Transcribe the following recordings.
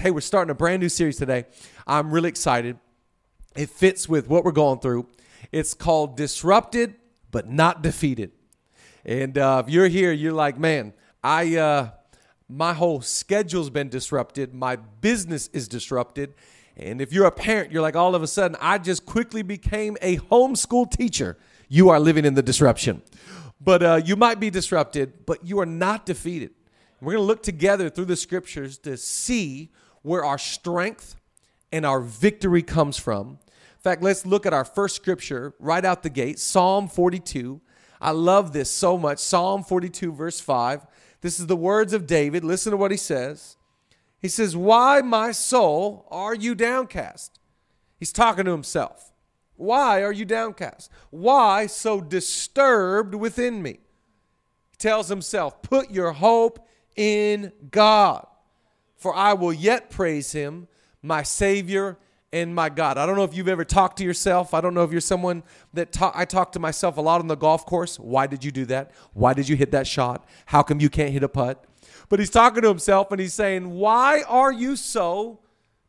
Hey, we're starting a brand new series today. I'm really excited. It fits with what we're going through. It's called Disrupted but Not Defeated. And uh, if you're here, you're like, man, I uh, my whole schedule's been disrupted. My business is disrupted. And if you're a parent, you're like, all of a sudden, I just quickly became a homeschool teacher. You are living in the disruption. But uh, you might be disrupted, but you are not defeated. We're going to look together through the scriptures to see where our strength and our victory comes from. In fact, let's look at our first scripture right out the gate Psalm 42. I love this so much. Psalm 42, verse 5. This is the words of David. Listen to what he says. He says, Why, my soul, are you downcast? He's talking to himself. Why are you downcast? Why so disturbed within me? He tells himself, Put your hope in God, for I will yet praise him, my Savior and my God. I don't know if you've ever talked to yourself. I don't know if you're someone that ta- I talk to myself a lot on the golf course. Why did you do that? Why did you hit that shot? How come you can't hit a putt? But he's talking to himself and he's saying, Why are you so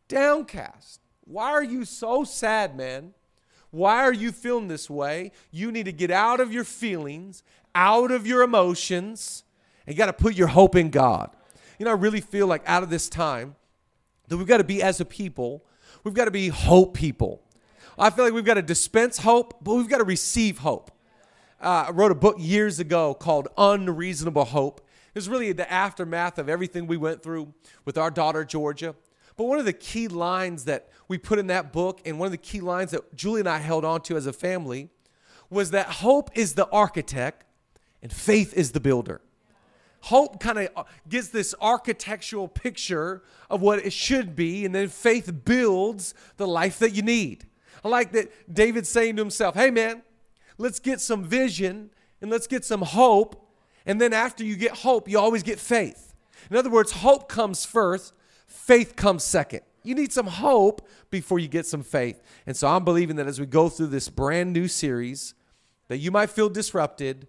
downcast? Why are you so sad, man? Why are you feeling this way? You need to get out of your feelings, out of your emotions, and you got to put your hope in God. You know, I really feel like out of this time that we've got to be as a people We've got to be hope people. I feel like we've got to dispense hope, but we've got to receive hope. Uh, I wrote a book years ago called Unreasonable Hope. It was really the aftermath of everything we went through with our daughter, Georgia. But one of the key lines that we put in that book, and one of the key lines that Julie and I held on to as a family, was that hope is the architect and faith is the builder hope kind of uh, gives this architectural picture of what it should be, and then faith builds the life that you need. I like that David's saying to himself, hey man, let's get some vision and let's get some hope. And then after you get hope, you always get faith. In other words, hope comes first, faith comes second. You need some hope before you get some faith. And so I'm believing that as we go through this brand new series, that you might feel disrupted,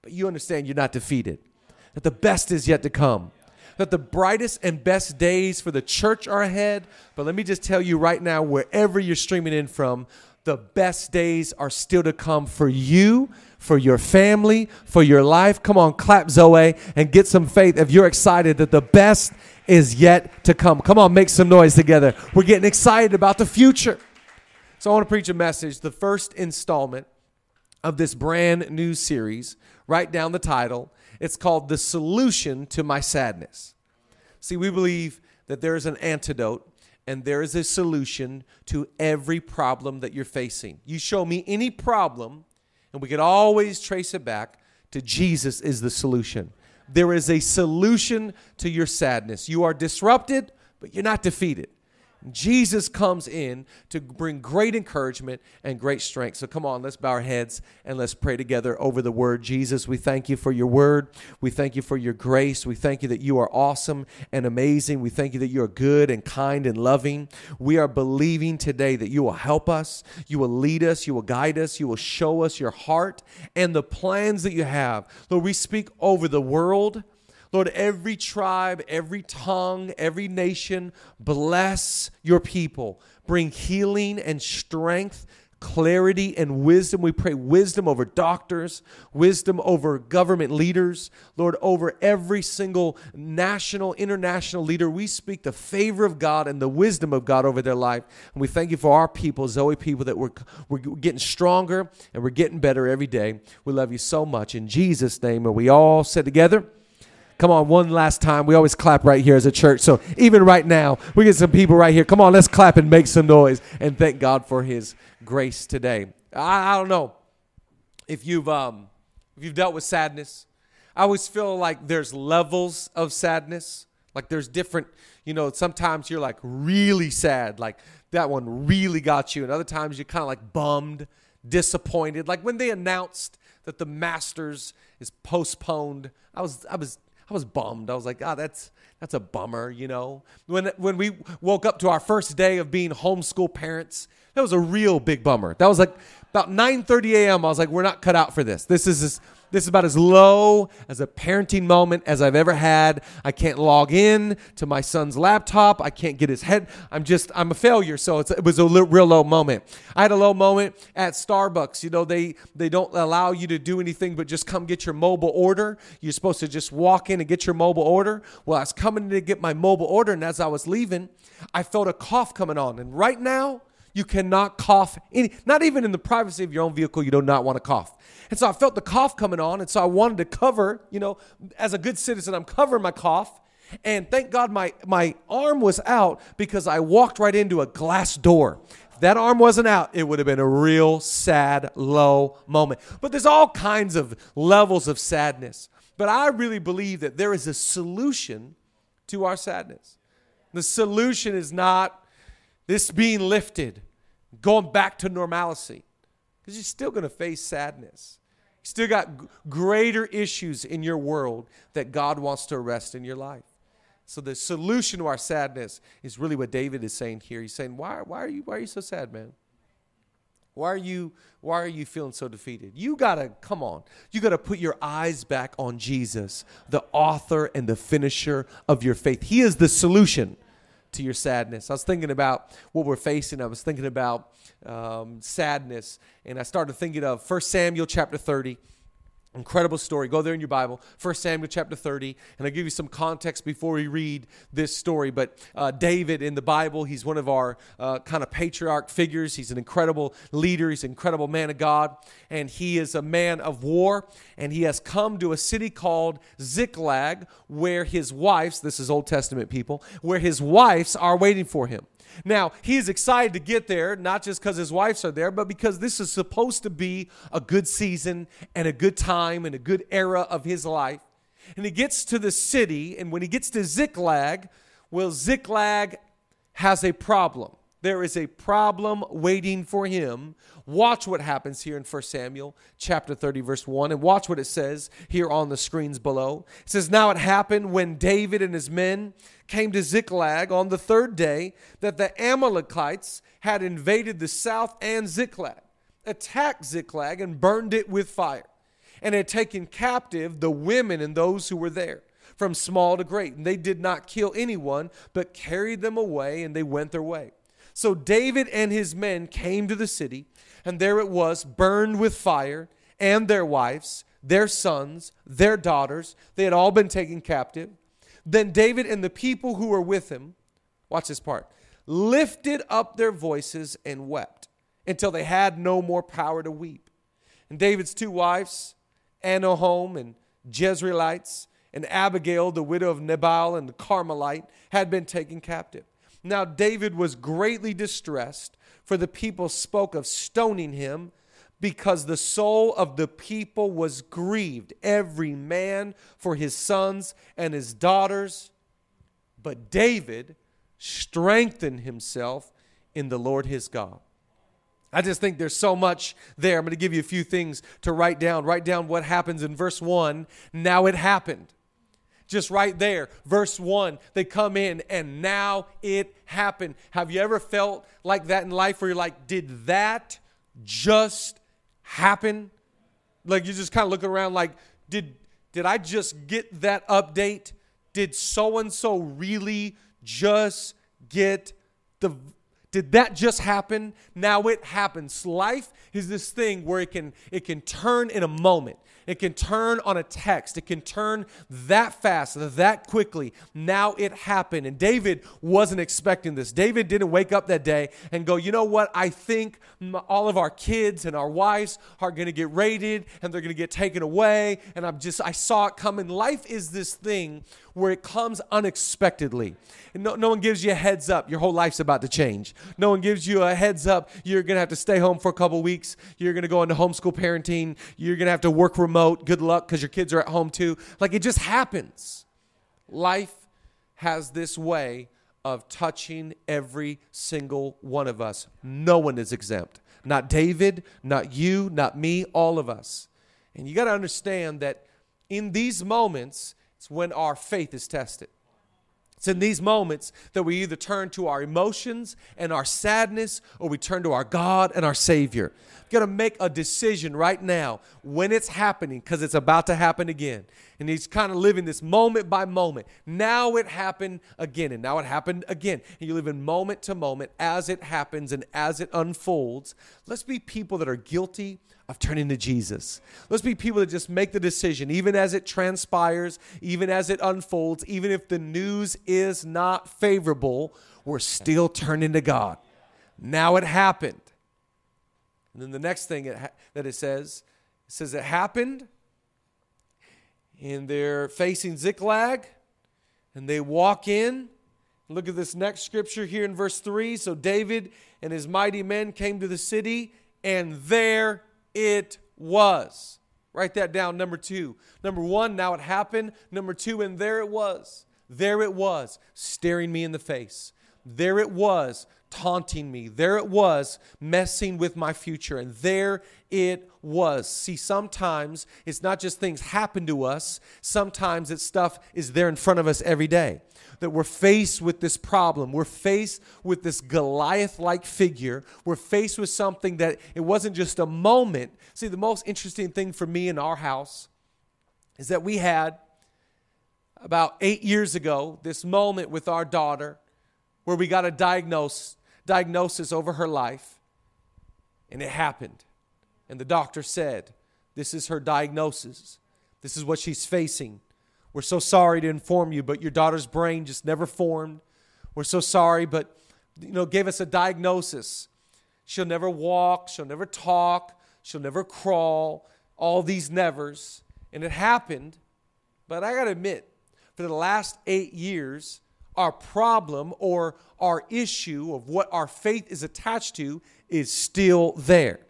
but you understand you're not defeated that the best is yet to come, that the brightest and best days for the church are ahead. But let me just tell you right now, wherever you're streaming in from, the best days are still to come for you, for your family, for your life. Come on, clap Zoe and get some faith if you're excited that the best is yet to come. Come on, make some noise together. We're getting excited about the future. So I want to preach a message, the first installment of this brand new series. Write down the title it's called The Solution to My Sadness. See, we believe that there is an antidote and there is a solution to every problem that you're facing. You show me any problem, and we can always trace it back to Jesus is the solution. There is a solution to your sadness. You are disrupted, but you're not defeated. Jesus comes in to bring great encouragement and great strength. So come on, let's bow our heads and let's pray together over the word. Jesus, we thank you for your word. We thank you for your grace. We thank you that you are awesome and amazing. We thank you that you are good and kind and loving. We are believing today that you will help us, you will lead us, you will guide us, you will show us your heart and the plans that you have. Lord, we speak over the world. Lord, every tribe, every tongue, every nation, bless your people. Bring healing and strength, clarity and wisdom. We pray wisdom over doctors, wisdom over government leaders, Lord, over every single national, international leader. We speak the favor of God and the wisdom of God over their life. And we thank you for our people, Zoe people, that we're, we're getting stronger and we're getting better every day. We love you so much. In Jesus' name, and we all said together, Come on, one last time. We always clap right here as a church. So even right now, we get some people right here. Come on, let's clap and make some noise and thank God for His grace today. I, I don't know if you've um, if you've dealt with sadness. I always feel like there's levels of sadness. Like there's different, you know. Sometimes you're like really sad, like that one really got you, and other times you're kind of like bummed, disappointed. Like when they announced that the Masters is postponed, I was I was I was bummed. I was like, ah, that's that's a bummer, you know. When when we woke up to our first day of being homeschool parents, that was a real big bummer. That was like about 9:30 a.m. I was like, we're not cut out for this. This is this, this is about as low as a parenting moment as I've ever had. I can't log in to my son's laptop. I can't get his head. I'm just I'm a failure. So it was a real low moment. I had a low moment at Starbucks. You know they they don't allow you to do anything but just come get your mobile order. You're supposed to just walk in and get your mobile order. Well, I was coming to get my mobile order, and as I was leaving, I felt a cough coming on. And right now you cannot cough any, not even in the privacy of your own vehicle, you do not want to cough. And so I felt the cough coming on, and so I wanted to cover, you know, as a good citizen, I'm covering my cough. And thank God my, my arm was out because I walked right into a glass door. If that arm wasn't out, it would have been a real sad, low moment. But there's all kinds of levels of sadness. But I really believe that there is a solution to our sadness. The solution is not this being lifted, going back to normalcy. Because you're still going to face sadness. You still got g- greater issues in your world that God wants to arrest in your life. So the solution to our sadness is really what David is saying here. He's saying, "Why, why are you, why are you so sad, man? Why are you, why are you feeling so defeated? You gotta come on. You gotta put your eyes back on Jesus, the author and the finisher of your faith. He is the solution to your sadness. I was thinking about what we're facing. I was thinking about um, sadness, and I started thinking of 1 Samuel chapter 30. Incredible story. Go there in your Bible, 1 Samuel chapter 30, and I'll give you some context before we read this story. But uh, David in the Bible, he's one of our uh, kind of patriarch figures. He's an incredible leader, he's an incredible man of God, and he is a man of war. And he has come to a city called Ziklag, where his wives, this is Old Testament people, where his wives are waiting for him. Now, he's excited to get there, not just because his wives are there, but because this is supposed to be a good season and a good time and a good era of his life. And he gets to the city, and when he gets to Ziklag, well, Ziklag has a problem. There is a problem waiting for him. Watch what happens here in 1 Samuel chapter 30, verse 1, and watch what it says here on the screens below. It says, Now it happened when David and his men came to Ziklag on the third day that the Amalekites had invaded the south and Ziklag, attacked Ziklag, and burned it with fire, and had taken captive the women and those who were there from small to great. And they did not kill anyone, but carried them away, and they went their way. So David and his men came to the city, and there it was, burned with fire, and their wives, their sons, their daughters. They had all been taken captive. Then David and the people who were with him, watch this part, lifted up their voices and wept until they had no more power to weep. And David's two wives, Ahinoam and Jezreelites, and Abigail, the widow of Nabal and the Carmelite, had been taken captive. Now David was greatly distressed, for the people spoke of stoning him because the soul of the people was grieved, every man for his sons and his daughters. But David strengthened himself in the Lord his God. I just think there's so much there. I'm going to give you a few things to write down. Write down what happens in verse 1. Now it happened just right there. Verse 1, they come in and now it happened. Have you ever felt like that in life where you're like, did that just happen? Like you just kind of looking around like, did did I just get that update? Did so and so really just get the did that just happen? Now it happens. Life is this thing where it can it can turn in a moment. It can turn on a text. It can turn that fast, that quickly. Now it happened. And David wasn't expecting this. David didn't wake up that day and go, you know what? I think all of our kids and our wives are going to get raided and they're going to get taken away. And I'm just, I saw it coming. Life is this thing where it comes unexpectedly. No, no one gives you a heads up. Your whole life's about to change. No one gives you a heads up. You're going to have to stay home for a couple weeks. You're going to go into homeschool parenting. You're going to have to work remote. Good luck because your kids are at home too. Like it just happens. Life has this way of touching every single one of us. No one is exempt. Not David, not you, not me, all of us. And you got to understand that in these moments, it's when our faith is tested. It's in these moments that we either turn to our emotions and our sadness or we turn to our God and our Savior. Got to make a decision right now when it's happening because it's about to happen again. And he's kind of living this moment by moment. Now it happened again, and now it happened again. And you live in moment to moment as it happens and as it unfolds. Let's be people that are guilty of turning to Jesus. Let's be people that just make the decision, even as it transpires, even as it unfolds, even if the news is not favorable, we're still turning to God. Now it happened. And then the next thing it ha- that it says, it says it happened, and they're facing Ziklag, and they walk in. Look at this next scripture here in verse 3. So David and his mighty men came to the city, and there it was. Write that down. Number two. Number one, now it happened. Number two, and there it was. There it was, staring me in the face. There it was, taunting me. There it was, messing with my future. And there it was. See, sometimes it's not just things happen to us, sometimes it's stuff is there in front of us every day that we're faced with this problem. We're faced with this Goliath like figure. We're faced with something that it wasn't just a moment. See, the most interesting thing for me in our house is that we had about eight years ago this moment with our daughter where we got a diagnose, diagnosis over her life, and it happened. And the doctor said, This is her diagnosis. This is what she's facing. We're so sorry to inform you, but your daughter's brain just never formed. We're so sorry, but you know, gave us a diagnosis. She'll never walk, she'll never talk, she'll never crawl, all these nevers. And it happened, but I gotta admit, for the last eight years, our problem or our issue of what our faith is attached to is still there.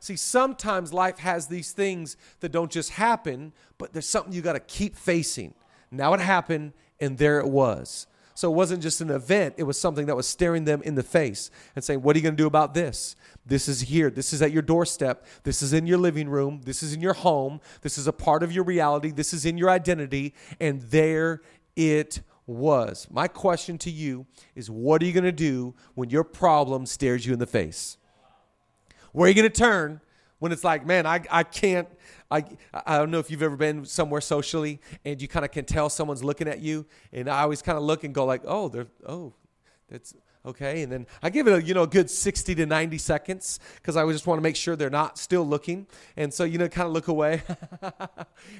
See, sometimes life has these things that don't just happen, but there's something you got to keep facing. Now it happened, and there it was. So it wasn't just an event, it was something that was staring them in the face and saying, What are you going to do about this? This is here. This is at your doorstep. This is in your living room. This is in your home. This is a part of your reality. This is in your identity. And there it was. My question to you is what are you going to do when your problem stares you in the face? Where are you going to turn when it's like, man, I, I can't, I, I don't know if you've ever been somewhere socially and you kind of can tell someone's looking at you. And I always kind of look and go like, oh, they're, oh, that's okay. And then I give it a, you know, a good 60 to 90 seconds because I just want to make sure they're not still looking. And so, you know, kind of look away.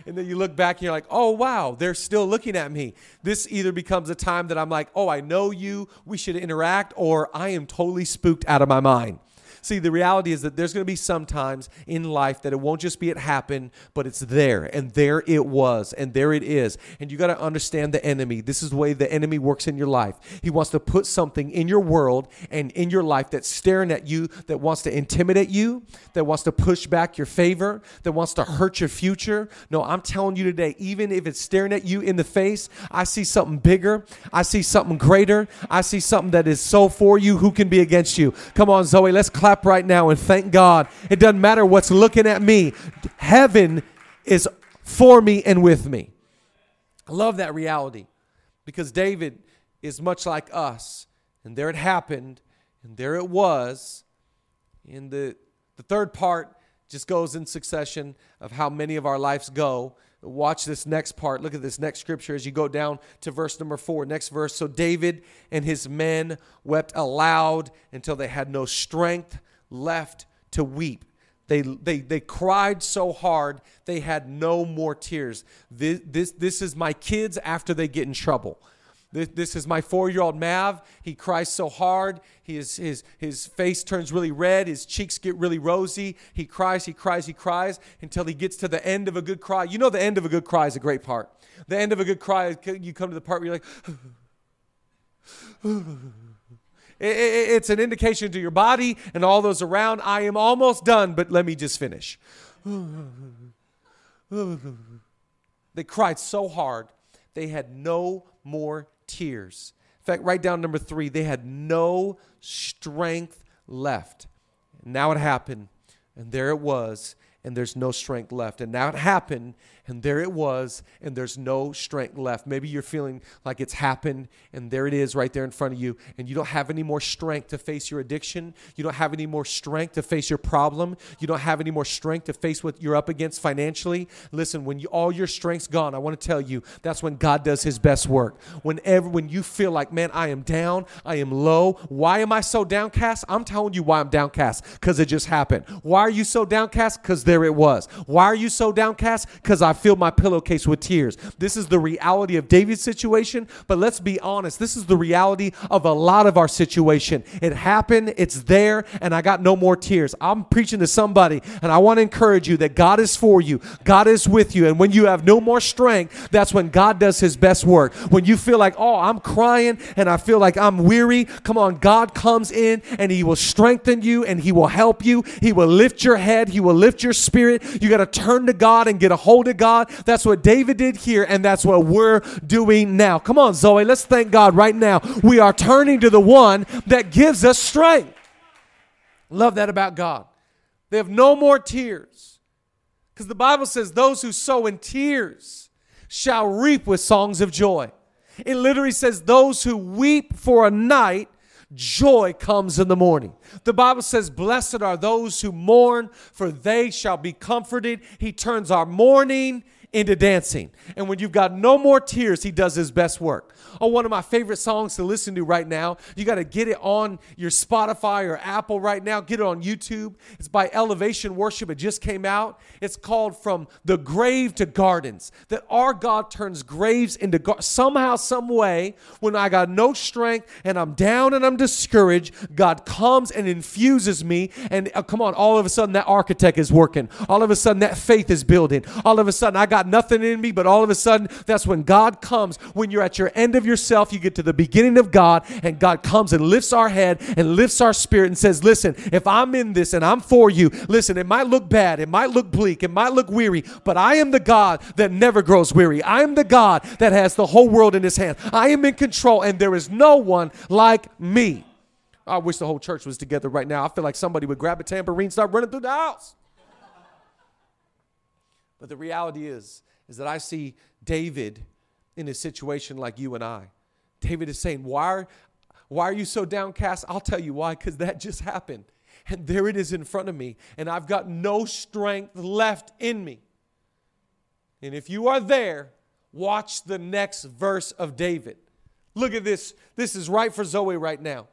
and then you look back and you're like, oh, wow, they're still looking at me. This either becomes a time that I'm like, oh, I know you, we should interact, or I am totally spooked out of my mind. See, the reality is that there's going to be some times in life that it won't just be it happened, but it's there, and there it was, and there it is. And you got to understand the enemy. This is the way the enemy works in your life. He wants to put something in your world and in your life that's staring at you, that wants to intimidate you, that wants to push back your favor, that wants to hurt your future. No, I'm telling you today, even if it's staring at you in the face, I see something bigger. I see something greater. I see something that is so for you. Who can be against you? Come on, Zoe, let's clap clap right now and thank God. It doesn't matter what's looking at me, heaven is for me and with me. I love that reality because David is much like us. And there it happened, and there it was. And the, the third part just goes in succession of how many of our lives go. Watch this next part. Look at this next scripture as you go down to verse number four. Next verse. So David and his men wept aloud until they had no strength left to weep. They, they, they cried so hard they had no more tears. This, this, this is my kids after they get in trouble. This, this is my four year old Mav. He cries so hard. His, his, his face turns really red. His cheeks get really rosy. He cries, he cries, he cries until he gets to the end of a good cry. You know, the end of a good cry is a great part. The end of a good cry, you come to the part where you're like, It's an indication to your body and all those around. I am almost done, but let me just finish. They cried so hard, they had no more tears. In fact, write down number three they had no strength left. And now it happened, and there it was, and there's no strength left. And now it happened, and there it was, and there's no strength left. Maybe you're feeling like it's happened, and there it is right there in front of you, and you don't have any more strength to face your addiction. You don't have any more strength to face your problem. You don't have any more strength to face what you're up against financially. Listen, when you, all your strength's gone, I want to tell you that's when God does his best work. Whenever, when you feel like, man, I am down, I am low. Why am I so downcast? I'm telling you why I'm downcast because it just happened. Why are you so downcast? Because there it was. Why are you so downcast? Because I filled my pillowcase with tears. This is the reality of David's situation, but let's be honest, this is the reality of a lot of our situation. It happened, it's there, and I got no more tears. I'm preaching to somebody, and I want to encourage you that God is for you, God is with you, and when you have no more strength, that's when God does his best work. When you feel like, oh, I'm crying and I feel like I'm weary, come on, God comes in and he will strengthen you and he will help you. He will lift your head, he will lift your spirit. You got to turn to God and get a hold of God. That's what David did here, and that's what we're doing now. Come on, Zoe, let's thank God right now. We are turning to the one that gives us strength. Love that about God. They have no more tears. Because the Bible says, those who sow in tears shall reap with songs of joy. It literally says, those who weep for a night, joy comes in the morning. The Bible says, Blessed are those who mourn, for they shall be comforted. He turns our mourning into dancing. And when you've got no more tears, he does his best work. Oh, one of my favorite songs to listen to right now. You got to get it on your Spotify or Apple right now. Get it on YouTube. It's by Elevation Worship. It just came out. It's called From the Grave to Gardens. That our God turns graves into somehow, some way. When I got no strength and I'm down and I'm discouraged, God comes and infuses me. And uh, come on, all of a sudden that architect is working. All of a sudden that faith is building. All of a sudden I got nothing in me, but all of a sudden that's when God comes. When you're at your end of yourself, you get to the beginning of God, and God comes and lifts our head and lifts our spirit and says, Listen, if I'm in this and I'm for you, listen, it might look bad, it might look bleak, it might look weary, but I am the God that never grows weary. I am the God that has the whole world in his hand. I am in control, and there is no one like me. I wish the whole church was together right now. I feel like somebody would grab a tambourine, start running through the house. But the reality is, is that I see David in a situation like you and I. David is saying, Why are, why are you so downcast? I'll tell you why, because that just happened. And there it is in front of me, and I've got no strength left in me. And if you are there, watch the next verse of David. Look at this. This is right for Zoe right now.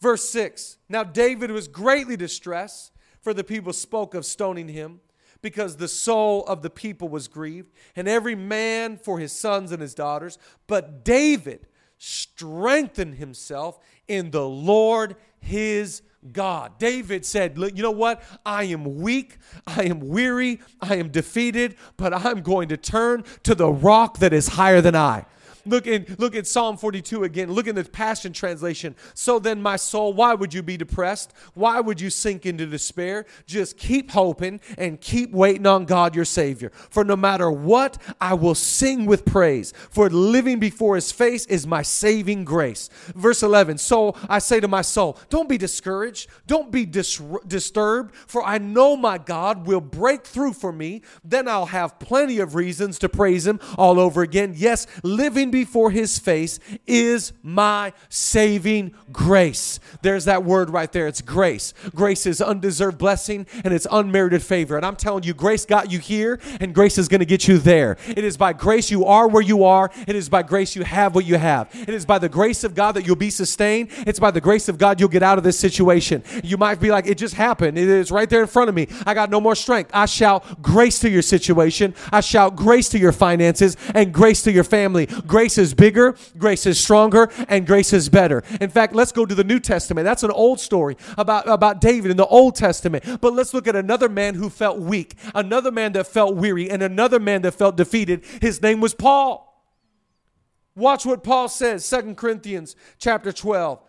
Verse 6 Now David was greatly distressed, for the people spoke of stoning him because the soul of the people was grieved, and every man for his sons and his daughters. But David strengthened himself in the Lord his God. David said, You know what? I am weak. I am weary. I am defeated, but I'm going to turn to the rock that is higher than I. Look in look at Psalm 42 again. Look in the Passion Translation. So then, my soul, why would you be depressed? Why would you sink into despair? Just keep hoping and keep waiting on God your Savior. For no matter what, I will sing with praise. For living before his face is my saving grace. Verse 11. So I say to my soul, don't be discouraged, don't be dis- disturbed, for I know my God will break through for me. Then I'll have plenty of reasons to praise him all over again. Yes, living before his face is my saving grace. There's that word right there. It's grace. Grace is undeserved blessing and it's unmerited favor. And I'm telling you, grace got you here and grace is going to get you there. It is by grace you are where you are. It is by grace you have what you have. It is by the grace of God that you'll be sustained. It's by the grace of God you'll get out of this situation. You might be like, it just happened. It is right there in front of me. I got no more strength. I shout grace to your situation. I shout grace to your finances and grace to your family. Grace Grace is bigger, grace is stronger, and grace is better. In fact, let's go to the New Testament. That's an old story about, about David in the Old Testament. But let's look at another man who felt weak, another man that felt weary, and another man that felt defeated. His name was Paul. Watch what Paul says, Second Corinthians chapter 12.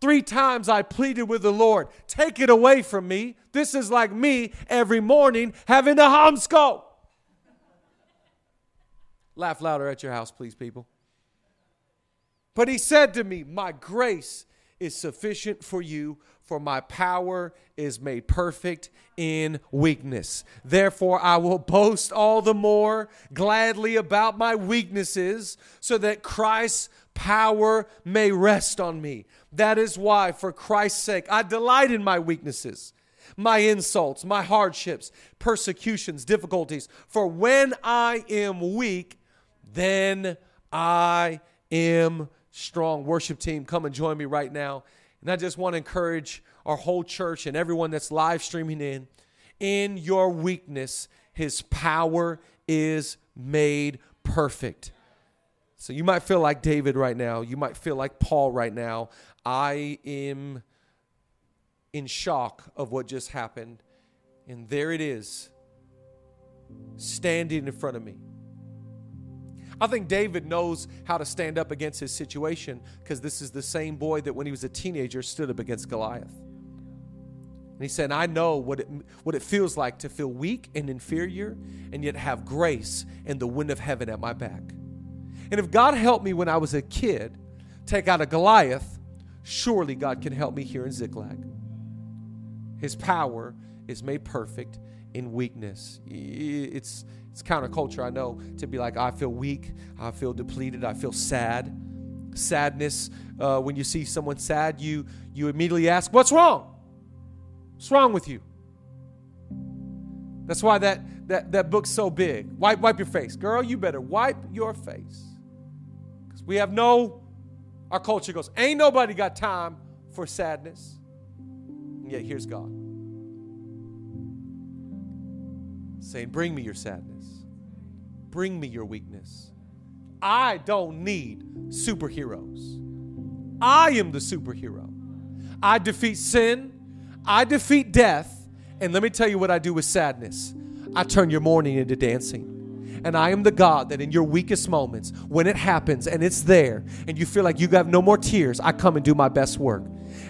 Three times I pleaded with the Lord, take it away from me. This is like me every morning having a homeschool. Laugh louder at your house, please, people. But he said to me, My grace is sufficient for you, for my power is made perfect in weakness. Therefore, I will boast all the more gladly about my weaknesses, so that Christ's power may rest on me. That is why, for Christ's sake, I delight in my weaknesses, my insults, my hardships, persecutions, difficulties. For when I am weak, then I am strong. Worship team, come and join me right now. And I just want to encourage our whole church and everyone that's live streaming in in your weakness, his power is made perfect. So you might feel like David right now. You might feel like Paul right now. I am in shock of what just happened. And there it is, standing in front of me. I think David knows how to stand up against his situation because this is the same boy that when he was a teenager stood up against Goliath. And he said, I know what it, what it feels like to feel weak and inferior and yet have grace and the wind of heaven at my back. And if God helped me when I was a kid take out a Goliath, surely God can help me here in Ziklag. His power is made perfect in weakness. It's, it's counterculture, I know, to be like, I feel weak, I feel depleted, I feel sad. Sadness, uh, when you see someone sad, you, you immediately ask, What's wrong? What's wrong with you? That's why that, that, that book's so big. Wipe, wipe your face. Girl, you better wipe your face. Because we have no, our culture goes, Ain't nobody got time for sadness. And yet here's God saying, Bring me your sadness, bring me your weakness. I don't need superheroes. I am the superhero. I defeat sin, I defeat death, and let me tell you what I do with sadness I turn your mourning into dancing. And I am the God that in your weakest moments, when it happens and it's there, and you feel like you have no more tears, I come and do my best work.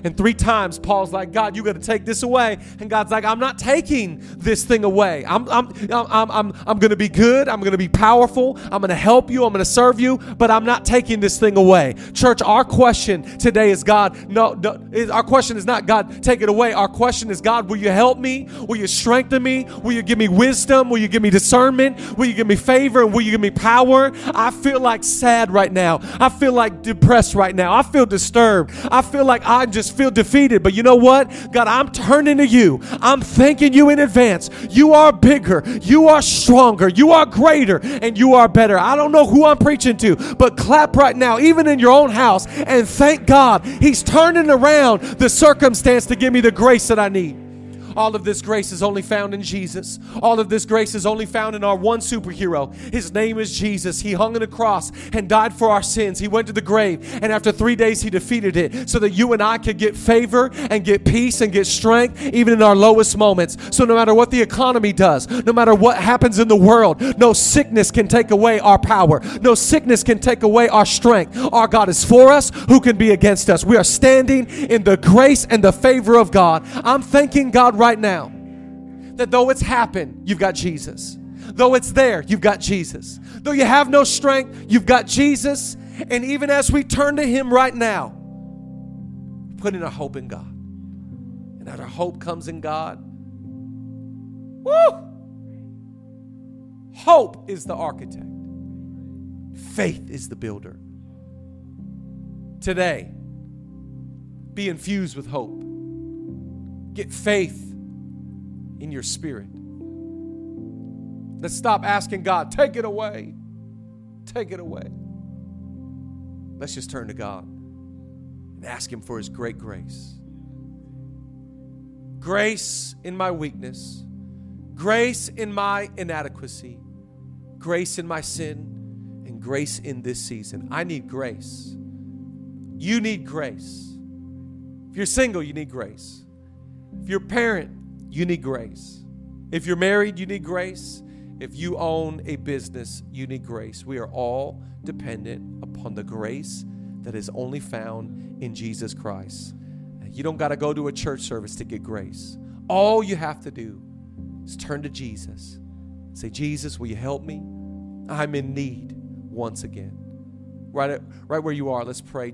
And three times Paul's like, God, you got to take this away. And God's like, I'm not taking this thing away. I'm, I'm, I'm, I'm, I'm going to be good. I'm going to be powerful. I'm going to help you. I'm going to serve you, but I'm not taking this thing away. Church, our question today is God, no, no our question is not God, take it away. Our question is God, will you help me? Will you strengthen me? Will you give me wisdom? Will you give me discernment? Will you give me favor? And will you give me power? I feel like sad right now. I feel like depressed right now. I feel disturbed. I feel like I just feel defeated. But you know what? God, I'm turning to you. I'm thanking you in advance. You are bigger, you are stronger, you are greater, and you are better. I don't know who I'm preaching to, but clap right now, even in your own house, and thank God He's turning around the circumstance to give me the grace that I need. All of this grace is only found in Jesus. All of this grace is only found in our one superhero. His name is Jesus. He hung on a cross and died for our sins. He went to the grave, and after three days, he defeated it so that you and I could get favor and get peace and get strength even in our lowest moments. So, no matter what the economy does, no matter what happens in the world, no sickness can take away our power. No sickness can take away our strength. Our God is for us. Who can be against us? We are standing in the grace and the favor of God. I'm thanking God right now that though it's happened, you've got Jesus. Though it's there, you've got Jesus. Though you have no strength, you've got Jesus. And even as we turn to Him right now, putting our hope in God. And as our hope comes in God, woo! Hope is the architect, faith is the builder. Today, be infused with hope. Get faith in your spirit. Let's stop asking God, take it away. Take it away. Let's just turn to God and ask Him for His great grace. Grace in my weakness, grace in my inadequacy, grace in my sin, and grace in this season. I need grace. You need grace. If you're single, you need grace. If you're a parent, you need grace. If you're married, you need grace. If you own a business, you need grace. We are all dependent upon the grace that is only found in Jesus Christ. You don't got to go to a church service to get grace. All you have to do is turn to Jesus. Say, Jesus, will you help me? I'm in need once again. Right, at, right where you are, let's pray.